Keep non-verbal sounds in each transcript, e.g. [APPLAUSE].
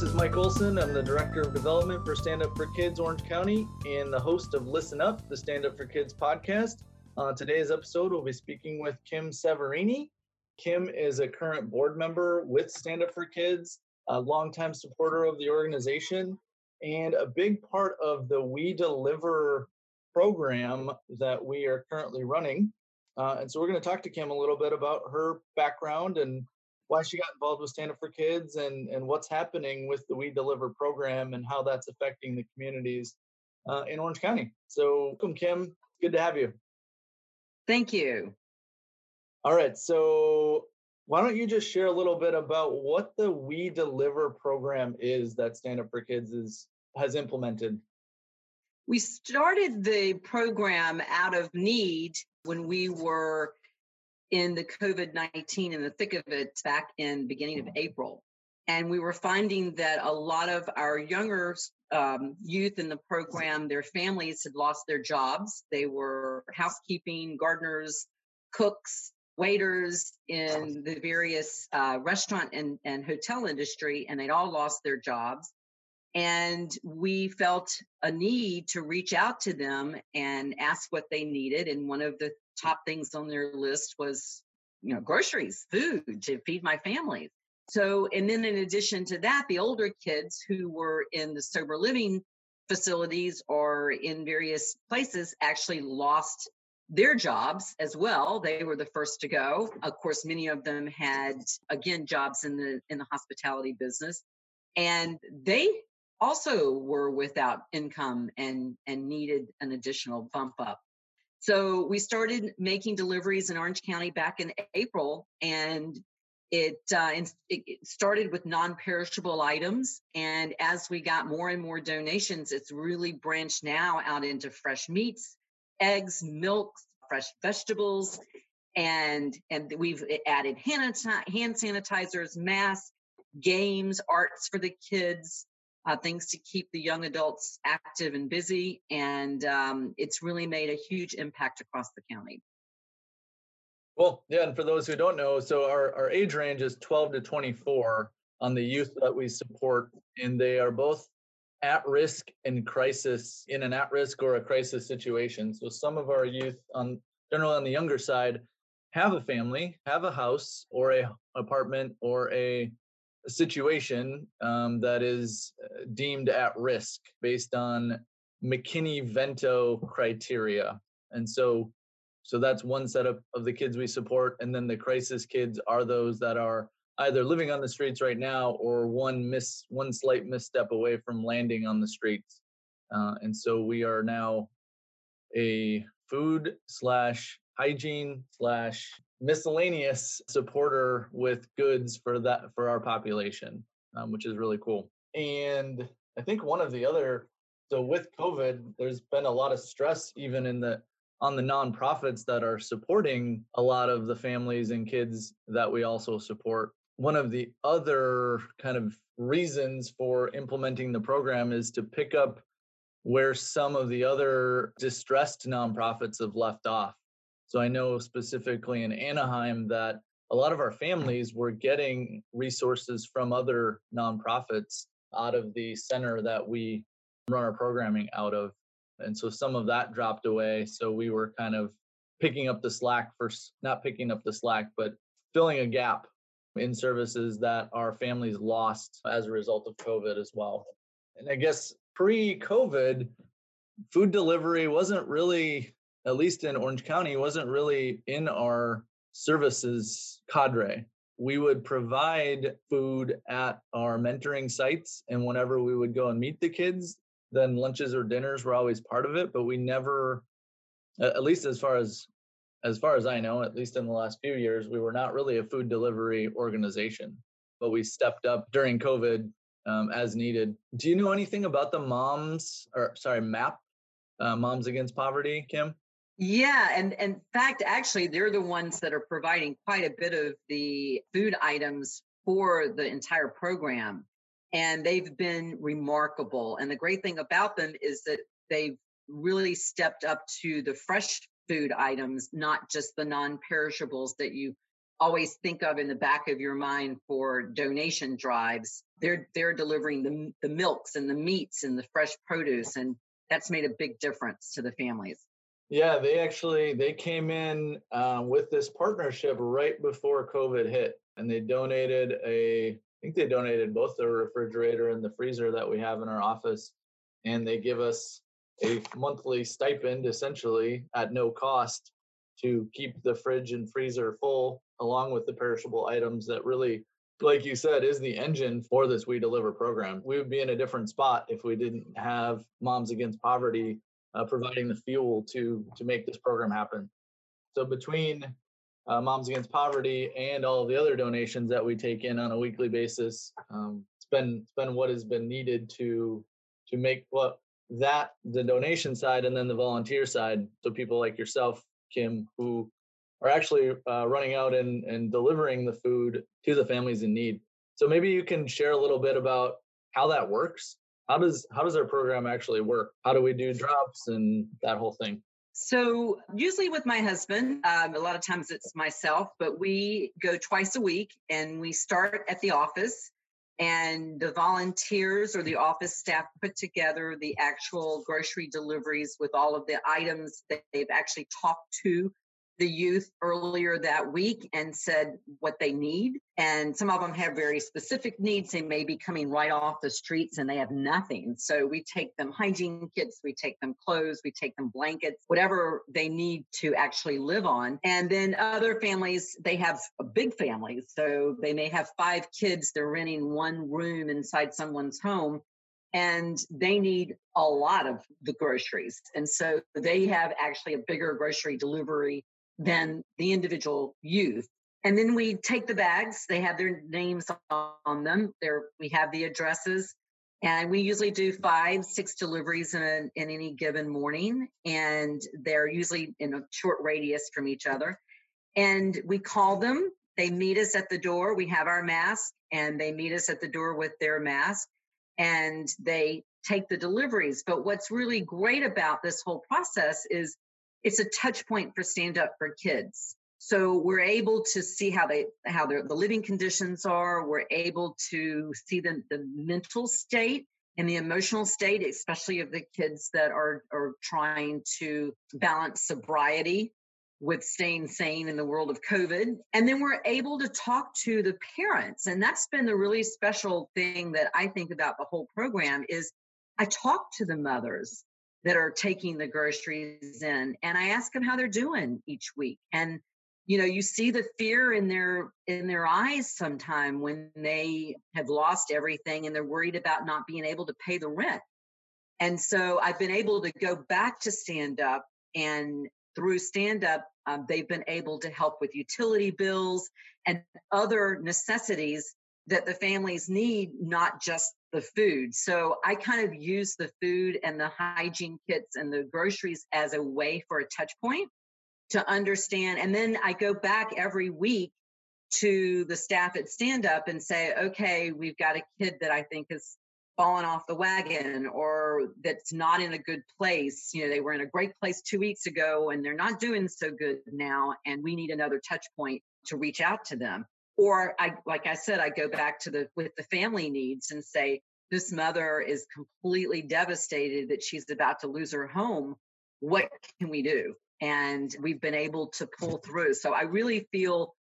this is Mike Olson. I'm the Director of Development for Stand Up for Kids Orange County and the host of Listen Up, the Stand Up for Kids podcast. On today's episode, we'll be speaking with Kim Severini. Kim is a current board member with Stand Up for Kids, a longtime supporter of the organization, and a big part of the We Deliver program that we are currently running. Uh, and so we're going to talk to Kim a little bit about her background and why she got involved with Stand Up for Kids and, and what's happening with the We Deliver program and how that's affecting the communities uh, in Orange County. So, welcome, Kim. Good to have you. Thank you. All right. So, why don't you just share a little bit about what the We Deliver program is that Stand Up for Kids is has implemented? We started the program out of need when we were in the COVID 19 in the thick of it back in beginning of April. And we were finding that a lot of our younger um, youth in the program, their families had lost their jobs. They were housekeeping, gardeners, cooks, waiters in the various uh, restaurant and, and hotel industry, and they'd all lost their jobs. And we felt a need to reach out to them and ask what they needed. And one of the top things on their list was, you know, groceries, food to feed my family. So, and then in addition to that, the older kids who were in the sober living facilities or in various places actually lost their jobs as well. They were the first to go. Of course many of them had again jobs in the in the hospitality business. And they also were without income and and needed an additional bump up so we started making deliveries in Orange County back in April, and it, uh, it started with non-perishable items. And as we got more and more donations, it's really branched now out into fresh meats, eggs, milk, fresh vegetables, and and we've added hand sanitizers, masks, games, arts for the kids, uh, things to keep the young adults active and busy. And um, it's really made a huge impact across the county. Well, yeah, and for those who don't know, so our, our age range is 12 to 24 on the youth that we support, and they are both at risk and crisis in an at risk or a crisis situation. So some of our youth on generally on the younger side have a family, have a house or a apartment or a a situation um, that is uh, deemed at risk based on McKinney-Vento criteria. And so, so that's one set of, of the kids we support. And then the crisis kids are those that are either living on the streets right now or one miss, one slight misstep away from landing on the streets. Uh, and so we are now a food slash hygiene slash miscellaneous supporter with goods for that for our population, um, which is really cool. And I think one of the other so with COVID, there's been a lot of stress even in the on the nonprofits that are supporting a lot of the families and kids that we also support. One of the other kind of reasons for implementing the program is to pick up where some of the other distressed nonprofits have left off. So I know specifically in Anaheim that a lot of our families were getting resources from other nonprofits out of the center that we run our programming out of. And so some of that dropped away. So we were kind of picking up the slack for not picking up the slack, but filling a gap in services that our families lost as a result of COVID as well. And I guess pre COVID, food delivery wasn't really at least in Orange County, wasn't really in our services cadre. We would provide food at our mentoring sites, and whenever we would go and meet the kids, then lunches or dinners were always part of it. But we never, at least as far as as far as I know, at least in the last few years, we were not really a food delivery organization. But we stepped up during COVID um, as needed. Do you know anything about the moms, or sorry, MAP, uh, Moms Against Poverty, Kim? Yeah, and, in fact, actually, they're the ones that are providing quite a bit of the food items for the entire program. And they've been remarkable. And the great thing about them is that they've really stepped up to the fresh food items, not just the non perishables that you always think of in the back of your mind for donation drives. They're they're delivering the the milks and the meats and the fresh produce, and that's made a big difference to the families. Yeah, they actually they came in uh, with this partnership right before COVID hit, and they donated a. I think they donated both the refrigerator and the freezer that we have in our office, and they give us a monthly stipend essentially at no cost to keep the fridge and freezer full along with the perishable items that really like you said is the engine for this we deliver program we would be in a different spot if we didn't have moms against poverty uh, providing the fuel to to make this program happen. So between uh, moms against poverty and all of the other donations that we take in on a weekly basis um, it's been it's been what has been needed to to make what that the donation side and then the volunteer side. So people like yourself kim who are actually uh, running out and, and delivering the food to the families in need. So maybe you can share a little bit about how that works how does how does our program actually work? How do we do drops and that whole thing? So usually with my husband um, a lot of times it's myself but we go twice a week and we start at the office and the volunteers or the office staff put together the actual grocery deliveries with all of the items that they've actually talked to the youth earlier that week and said what they need. And some of them have very specific needs. They may be coming right off the streets and they have nothing. So we take them hygiene kits, we take them clothes, we take them blankets, whatever they need to actually live on. And then other families, they have a big family. So they may have five kids, they're renting one room inside someone's home and they need a lot of the groceries. And so they have actually a bigger grocery delivery than the individual youth. And then we take the bags, they have their names on them. There we have the addresses. And we usually do five, six deliveries in, a, in any given morning. And they're usually in a short radius from each other. And we call them, they meet us at the door. We have our mask, and they meet us at the door with their mask and they take the deliveries. But what's really great about this whole process is it's a touch point for stand up for kids. So we're able to see how they how their the living conditions are. We're able to see the, the mental state and the emotional state especially of the kids that are are trying to balance sobriety with staying sane in the world of covid. And then we're able to talk to the parents. And that's been the really special thing that i think about the whole program is i talk to the mothers that are taking the groceries in and i ask them how they're doing each week and you know you see the fear in their in their eyes sometime when they have lost everything and they're worried about not being able to pay the rent and so i've been able to go back to stand up and through stand up um, they've been able to help with utility bills and other necessities that the families need not just the food. So I kind of use the food and the hygiene kits and the groceries as a way for a touch point to understand. And then I go back every week to the staff at Stand Up and say, okay, we've got a kid that I think has fallen off the wagon or that's not in a good place. You know, they were in a great place two weeks ago and they're not doing so good now. And we need another touch point to reach out to them or i like i said i go back to the with the family needs and say this mother is completely devastated that she's about to lose her home. What can we do? And we've been able to pull through. So i really feel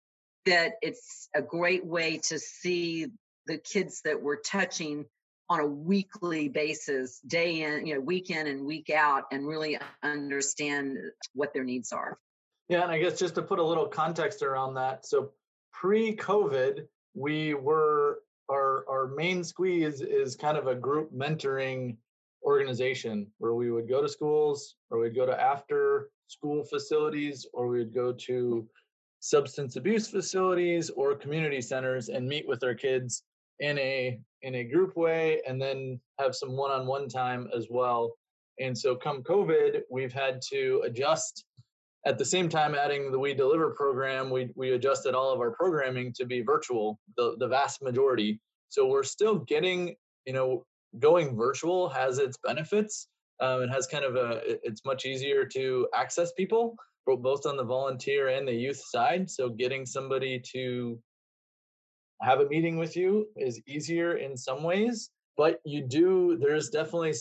that it's a great way to see the kids that we're touching on a weekly basis day in you know week in and week out and really understand what their needs are. Yeah and i guess just to put a little context around that so pre-COVID, we were our our main squeeze is kind of a group mentoring organization where we would go to schools or we'd go to after school facilities or we would go to substance abuse facilities or community centers and meet with our kids in a in a group way and then have some one-on-one time as well. And so come covid we've had to adjust at the same time adding the we deliver program we, we adjusted all of our programming to be virtual the, the vast majority so we're still getting you know going virtual has its benefits um, it has kind of a it's much easier to access people both on the volunteer and the youth side. So getting somebody to have a meeting with you is easier in some ways, but you do, there's definitely,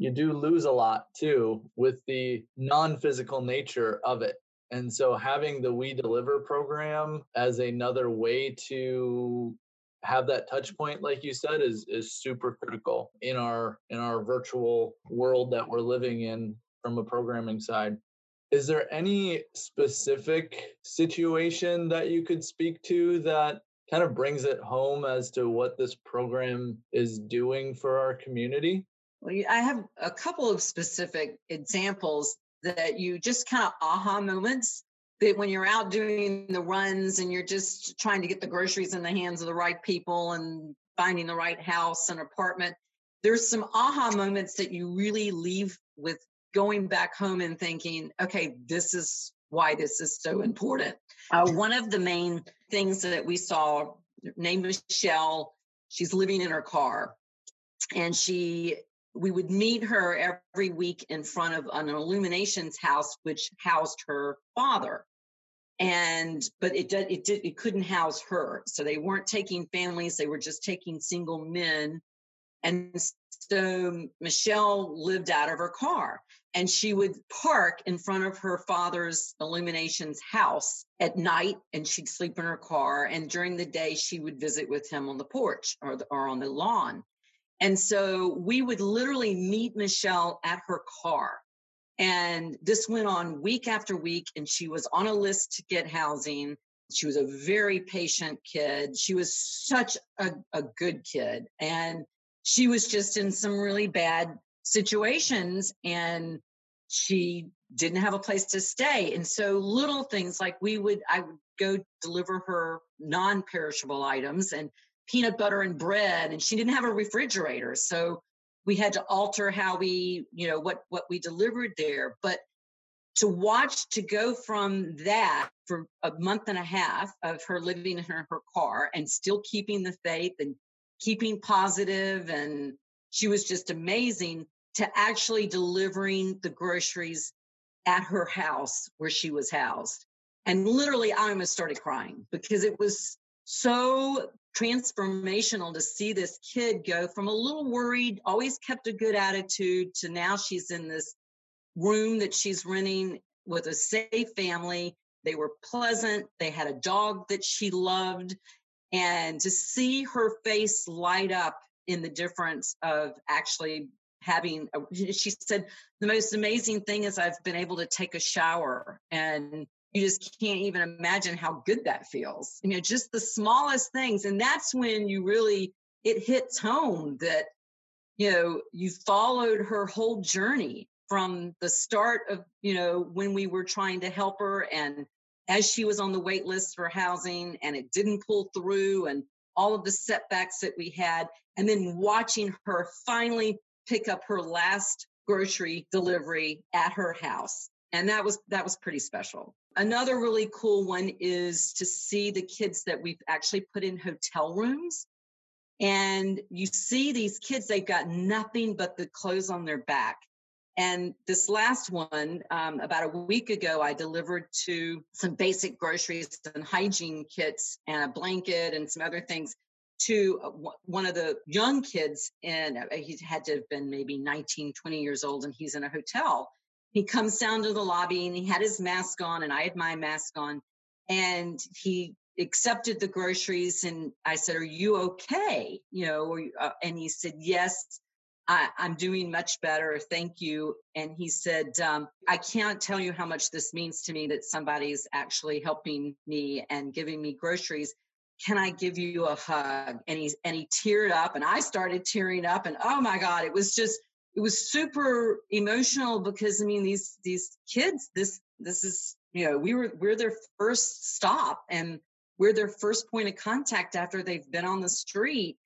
you do lose a lot too with the non physical nature of it. And so having the We Deliver program as another way to have that touch point like you said is is super critical in our in our virtual world that we're living in from a programming side is there any specific situation that you could speak to that kind of brings it home as to what this program is doing for our community well i have a couple of specific examples that you just kind of aha moments that when you're out doing the runs and you're just trying to get the groceries in the hands of the right people and finding the right house and apartment, there's some aha moments that you really leave with going back home and thinking, okay, this is why this is so important. Uh, [LAUGHS] one of the main things that we saw, named Michelle, she's living in her car and she we would meet her every week in front of an illuminations house which housed her father. And but it did it did it couldn't house her. So they weren't taking families they were just taking single men. And so michelle lived out of her car and she would park in front of her father's illuminations house at night and she'd sleep in her car and during the day she would visit with him on the porch or, the, or on the lawn and so we would literally meet michelle at her car and this went on week after week, and she was on a list to get housing. She was a very patient kid. She was such a, a good kid. And she was just in some really bad situations and she didn't have a place to stay. And so little things like we would, I would go deliver her non perishable items and peanut butter and bread, and she didn't have a refrigerator. So we had to alter how we you know what what we delivered there but to watch to go from that for a month and a half of her living in her, her car and still keeping the faith and keeping positive and she was just amazing to actually delivering the groceries at her house where she was housed and literally i almost started crying because it was so transformational to see this kid go from a little worried, always kept a good attitude, to now she's in this room that she's renting with a safe family. They were pleasant. They had a dog that she loved. And to see her face light up in the difference of actually having, a, she said, the most amazing thing is I've been able to take a shower and you just can't even imagine how good that feels. You know, just the smallest things. And that's when you really, it hits home that, you know, you followed her whole journey from the start of, you know, when we were trying to help her and as she was on the wait list for housing and it didn't pull through and all of the setbacks that we had. And then watching her finally pick up her last grocery delivery at her house and that was that was pretty special another really cool one is to see the kids that we've actually put in hotel rooms. And you see these kids they've got nothing but the clothes on their back. And this last one um, about a week ago i delivered to some basic groceries and hygiene kits and a blanket and some other things to uh, one of the young kids and uh, he had to have been maybe 19 20 years old and he's in a hotel he comes down to the lobby and he had his mask on and I had my mask on and he accepted the groceries and I said, "Are you okay?" You know, uh, and he said, "Yes, I, am doing much better, thank you." And he said, um, "I can't tell you how much this means to me that somebody's actually helping me and giving me groceries. Can I give you a hug?" And he and he teared up, and I started tearing up, and oh my God, it was just it was super emotional because I mean these these kids this this is you know we were we're their first stop and we're their first point of contact after they've been on the street.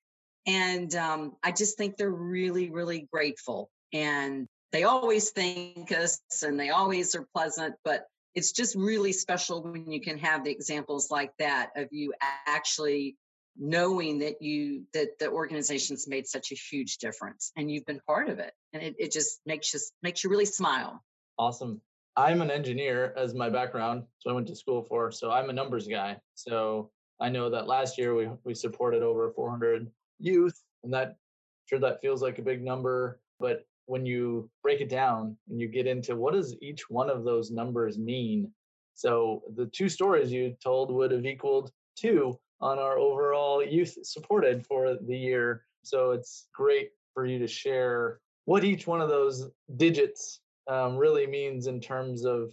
And um, I just think they're really really grateful. And they always thank us and they always are pleasant but it's just really special when you can have the examples like that of you actually knowing that you that the organization's made such a huge difference and you've been part of it and it, it just makes you makes you really smile awesome I'm an engineer as my background, so I went to school for. So I'm a numbers guy. So I know that last year we we supported over 400 youth, and that sure that feels like a big number, but when you break it down and you get into what does each one of those numbers mean so the two stories you told would have equaled two on our overall youth supported for the year so it's great for you to share what each one of those digits um, really means in terms of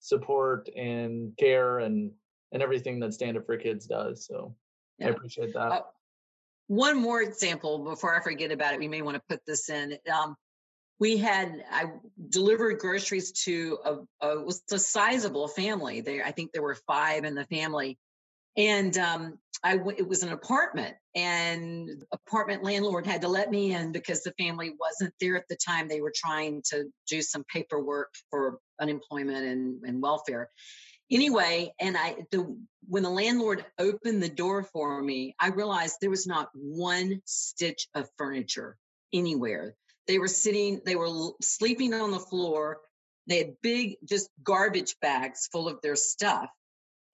support and care and and everything that stand up for kids does so yeah. i appreciate that uh, one more example before i forget about it we may want to put this in um, we had I delivered groceries to a, a was a sizable family. There, I think there were five in the family, and um, I it was an apartment, and apartment landlord had to let me in because the family wasn't there at the time. They were trying to do some paperwork for unemployment and, and welfare. Anyway, and I the when the landlord opened the door for me, I realized there was not one stitch of furniture anywhere. They were sitting, they were sleeping on the floor. They had big, just garbage bags full of their stuff.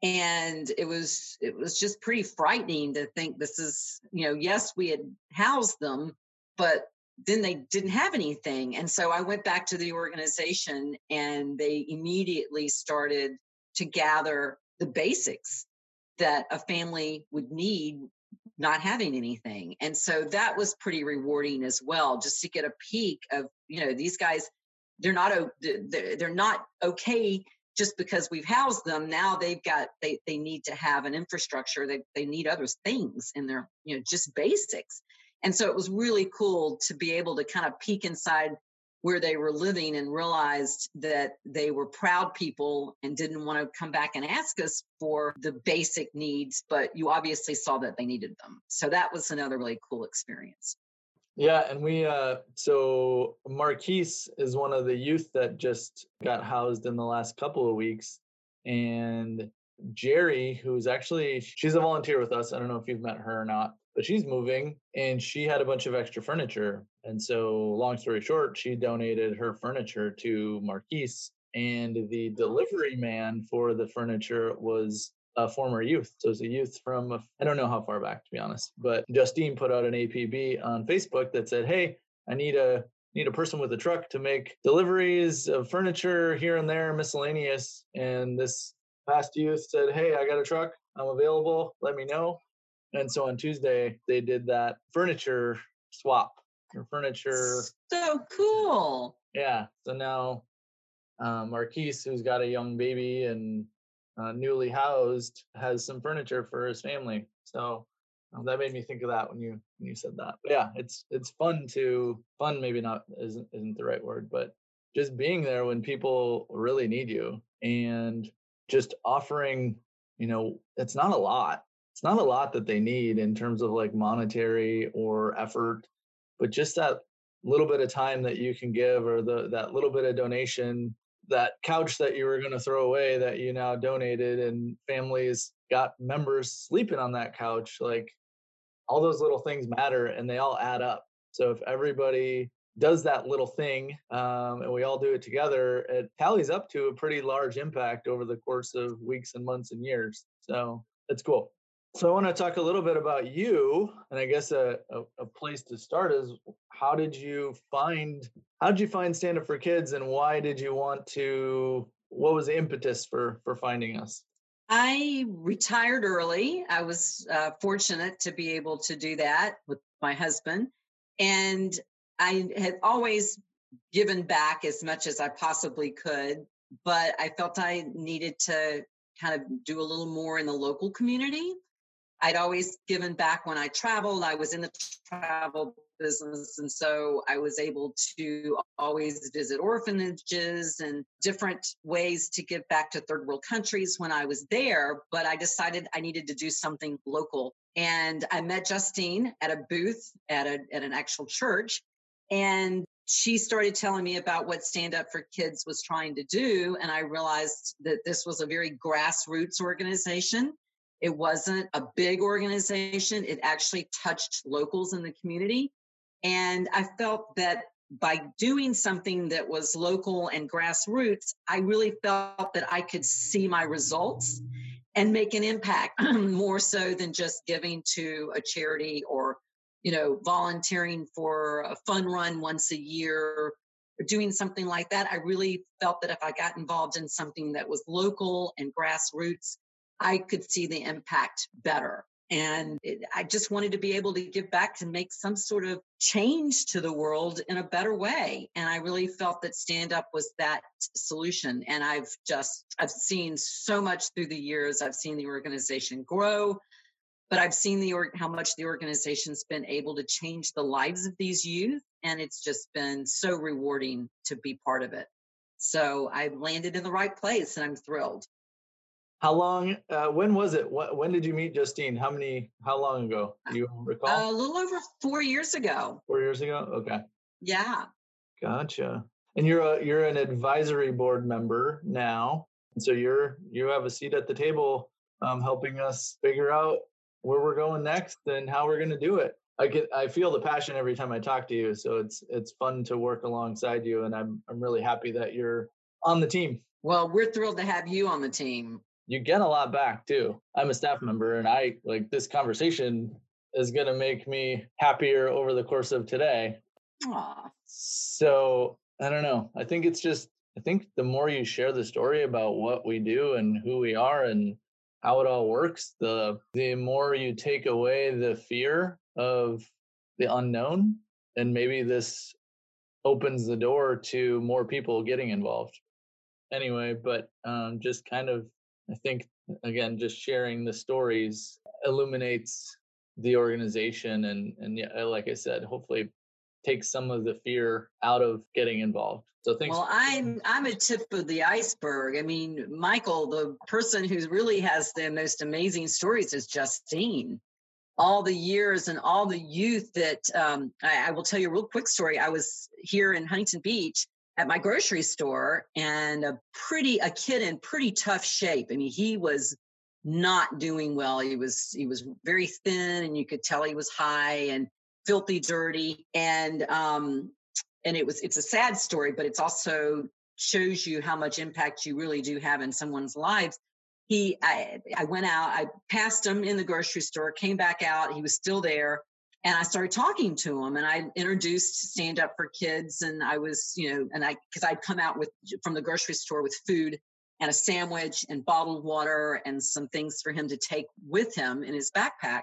And it was it was just pretty frightening to think this is, you know, yes, we had housed them, but then they didn't have anything. And so I went back to the organization and they immediately started to gather the basics that a family would need not having anything. And so that was pretty rewarding as well, just to get a peek of, you know, these guys, they're not, they're not okay just because we've housed them. Now they've got, they, they need to have an infrastructure. They, they need other things in their, you know, just basics. And so it was really cool to be able to kind of peek inside where they were living and realized that they were proud people and didn't want to come back and ask us for the basic needs, but you obviously saw that they needed them. So that was another really cool experience. Yeah, and we uh so Marquise is one of the youth that just got housed in the last couple of weeks and Jerry, who's actually she's a volunteer with us. I don't know if you've met her or not, but she's moving and she had a bunch of extra furniture. And so, long story short, she donated her furniture to Marquise. And the delivery man for the furniture was a former youth. So it's a youth from, I don't know how far back to be honest, but Justine put out an APB on Facebook that said, Hey, I need a need a person with a truck to make deliveries of furniture here and there, miscellaneous. And this past youth said, Hey, I got a truck. I'm available. Let me know. And so on Tuesday, they did that furniture swap or furniture. So cool. Yeah. So now um, Marquise, who's got a young baby and uh, newly housed, has some furniture for his family. So um, that made me think of that when you when you said that. But yeah, it's it's fun to fun. Maybe not isn't isn't the right word, but just being there when people really need you and just offering. You know, it's not a lot it's not a lot that they need in terms of like monetary or effort, but just that little bit of time that you can give or the that little bit of donation, that couch that you were going to throw away that you now donated and families got members sleeping on that couch like all those little things matter and they all add up. So if everybody does that little thing um, and we all do it together, it tallies up to a pretty large impact over the course of weeks and months and years. So it's cool. So I want to talk a little bit about you, and I guess a, a, a, place to start is how did you find how did you find Stand Up for Kids, and why did you want to? What was the impetus for for finding us? I retired early. I was uh, fortunate to be able to do that with my husband, and I had always given back as much as I possibly could, but I felt I needed to kind of do a little more in the local community. I'd always given back when I traveled. I was in the travel business. And so I was able to always visit orphanages and different ways to give back to third world countries when I was there. But I decided I needed to do something local. And I met Justine at a booth at, a, at an actual church. And she started telling me about what Stand Up for Kids was trying to do. And I realized that this was a very grassroots organization it wasn't a big organization. It actually touched locals in the community. And I felt that by doing something that was local and grassroots, I really felt that I could see my results and make an impact [CLEARS THROAT] more so than just giving to a charity or you know volunteering for a fun run once a year or doing something like that i really felt that if i got involved in something that was local and grassroots i could see the impact better and it, I just wanted to be able to give back to make some sort of change to the world in a better way. And I really felt that stand up was that solution. And I've just, I've seen so much through the years. I've seen the organization grow, but I've seen the how much the organization's been able to change the lives of these youth. And it's just been so rewarding to be part of it. So I landed in the right place and I'm thrilled. How long? Uh, when was it? What, when did you meet Justine? How many? How long ago? Do you recall? Uh, a little over four years ago. Four years ago. Okay. Yeah. Gotcha. And you're a you're an advisory board member now, and so you're you have a seat at the table, um, helping us figure out where we're going next and how we're going to do it. I get I feel the passion every time I talk to you, so it's it's fun to work alongside you, and I'm I'm really happy that you're on the team. Well, we're thrilled to have you on the team you get a lot back too. I'm a staff member and I like this conversation is going to make me happier over the course of today. Aww. So I don't know. I think it's just, I think the more you share the story about what we do and who we are and how it all works, the the more you take away the fear of the unknown, and maybe this opens the door to more people getting involved. Anyway, but um, just kind of I think again, just sharing the stories illuminates the organization and and yeah, like I said, hopefully takes some of the fear out of getting involved. So thanks. Well, I'm I'm a tip of the iceberg. I mean, Michael, the person who really has the most amazing stories is Justine. All the years and all the youth that um, I, I will tell you a real quick story. I was here in Huntington Beach at my grocery store and a pretty a kid in pretty tough shape. I mean, he was not doing well. He was he was very thin and you could tell he was high and filthy dirty and um and it was it's a sad story but it's also shows you how much impact you really do have in someone's lives he I, I went out i passed him in the grocery store came back out he was still there and I started talking to him and I introduced stand up for kids and I was, you know, and I because I'd come out with from the grocery store with food and a sandwich and bottled water and some things for him to take with him in his backpack.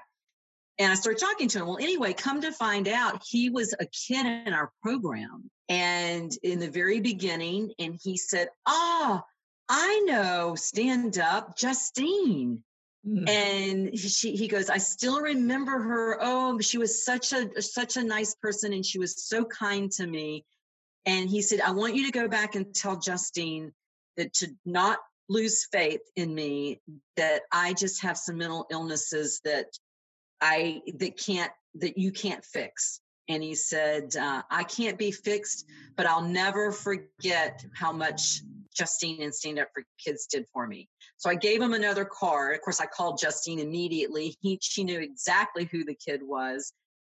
And I started talking to him. Well, anyway, come to find out, he was a kid in our program. And in the very beginning, and he said, Ah, oh, I know stand up, Justine. Mm. And she, he goes, I still remember her. Oh, she was such a such a nice person, and she was so kind to me. And he said, I want you to go back and tell Justine that to not lose faith in me. That I just have some mental illnesses that I that can't that you can't fix. And he said, uh, I can't be fixed, but I'll never forget how much Justine and Stand Up for Kids did for me. So I gave him another card. Of course, I called Justine immediately. He, she knew exactly who the kid was.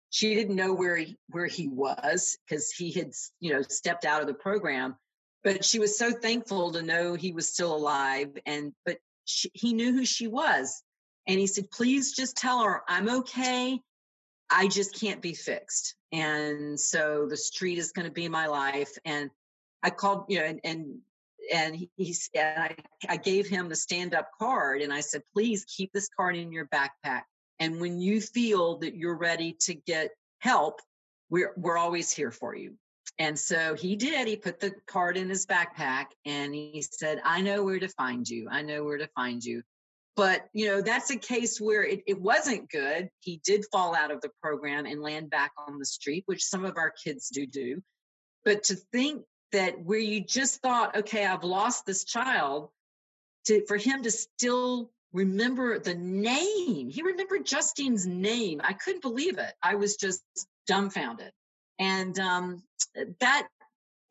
She didn't know where he, where he was because he had, you know, stepped out of the program. But she was so thankful to know he was still alive. And but she, he knew who she was, and he said, "Please just tell her I'm okay. I just can't be fixed." And so the street is going to be my life. And I called, you know, and, and and he and I, I gave him the stand-up card and I said, please keep this card in your backpack. And when you feel that you're ready to get help, we're we're always here for you. And so he did. He put the card in his backpack and he said, I know where to find you. I know where to find you. But, you know, that's a case where it, it wasn't good. He did fall out of the program and land back on the street, which some of our kids do do. But to think that where you just thought, okay, I've lost this child, to for him to still remember the name. He remembered Justine's name. I couldn't believe it. I was just dumbfounded. And um, that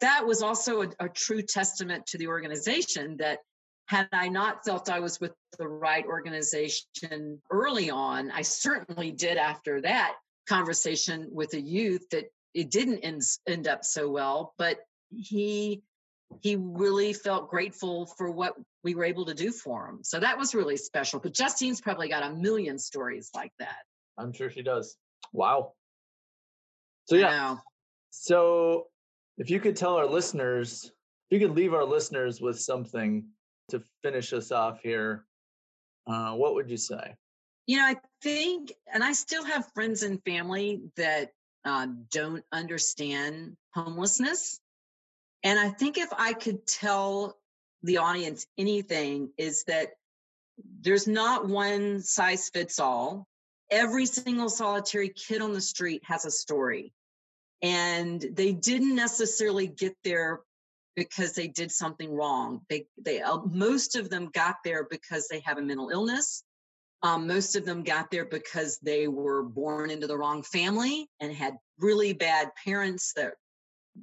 that was also a, a true testament to the organization that had I not felt I was with the right organization early on, I certainly did after that conversation with the youth that it didn't end, end up so well, but he he really felt grateful for what we were able to do for him. So that was really special. But Justine's probably got a million stories like that. I'm sure she does. Wow. So yeah. So if you could tell our listeners, if you could leave our listeners with something to finish us off here, uh, what would you say? You know, I think, and I still have friends and family that uh, don't understand homelessness. And I think if I could tell the audience anything, is that there's not one size fits all. Every single solitary kid on the street has a story. And they didn't necessarily get there because they did something wrong. They, they, uh, most of them got there because they have a mental illness. Um, most of them got there because they were born into the wrong family and had really bad parents that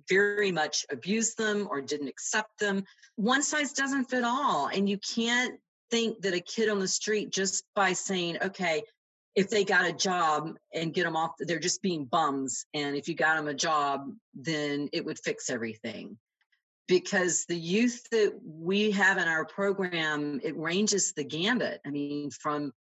very much abused them or didn't accept them. One size doesn't fit all. And you can't think that a kid on the street, just by saying, okay, if they got a job and get them off, they're just being bums. And if you got them a job, then it would fix everything because the youth that we have in our program it ranges the gambit i mean from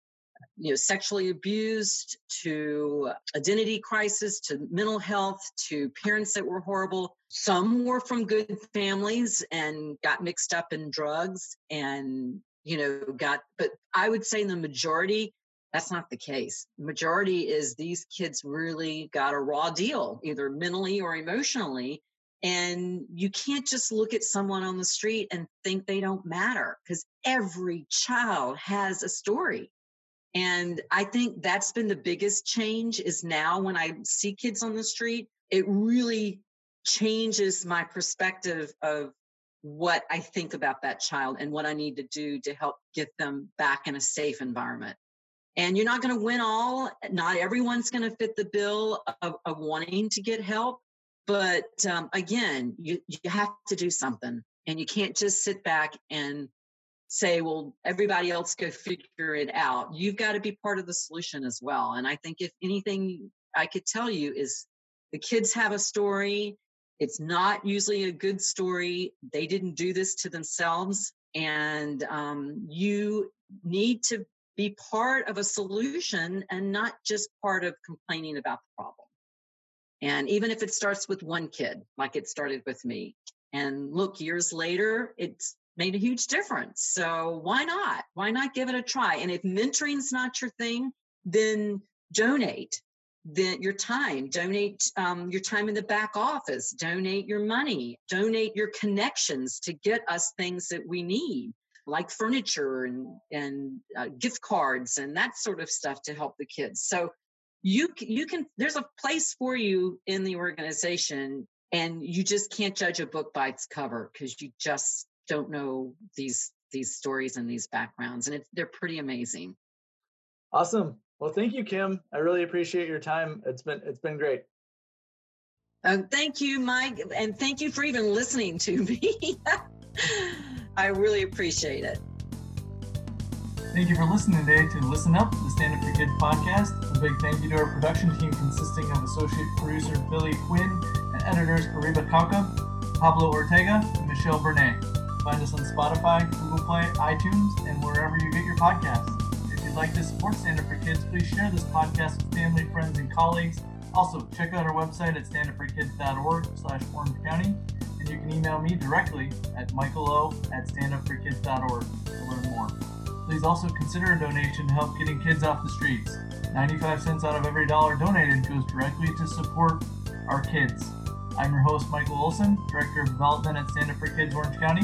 you know sexually abused to identity crisis to mental health to parents that were horrible some were from good families and got mixed up in drugs and you know got but i would say in the majority that's not the case the majority is these kids really got a raw deal either mentally or emotionally and you can't just look at someone on the street and think they don't matter because every child has a story. And I think that's been the biggest change is now when I see kids on the street, it really changes my perspective of what I think about that child and what I need to do to help get them back in a safe environment. And you're not going to win all, not everyone's going to fit the bill of, of wanting to get help but um, again, you, you have to do something and you can't just sit back and say, well, everybody else go figure it out. You've got to be part of the solution as well. And I think if anything I could tell you is the kids have a story. It's not usually a good story. They didn't do this to themselves. And um, you need to be part of a solution and not just part of complaining about the problem. And even if it starts with one kid, like it started with me, and look, years later, it's made a huge difference. So why not? Why not give it a try? And if mentoring's not your thing, then donate then your time donate um, your time in the back office donate your money donate your connections to get us things that we need like furniture and and uh, gift cards and that sort of stuff to help the kids so you you can there's a place for you in the organization and you just can't judge a book by its cover because you just don't know these these stories and these backgrounds and it, they're pretty amazing. Awesome. Well thank you kim. I really appreciate your time. It's been it's been great. Um, thank you mike and thank you for even listening to [LAUGHS] me. I really appreciate it. Thank you for listening today to Listen Up, the Stand Up for Kids podcast. A big thank you to our production team consisting of associate producer Billy Quinn and editors Ariba Kauka, Pablo Ortega, and Michelle Bernay. Find us on Spotify, Google Play, iTunes, and wherever you get your podcasts. If you'd like to support Stand Up for Kids, please share this podcast with family, friends, and colleagues. Also, check out our website at standupforkids.org slash Orange County, and you can email me directly at michaelo at standupforkids.org to learn more. Please also consider a donation to help getting kids off the streets. 95 cents out of every dollar donated goes directly to support our kids. I'm your host, Michael Olson, Director of Development at Stand Up for Kids Orange County.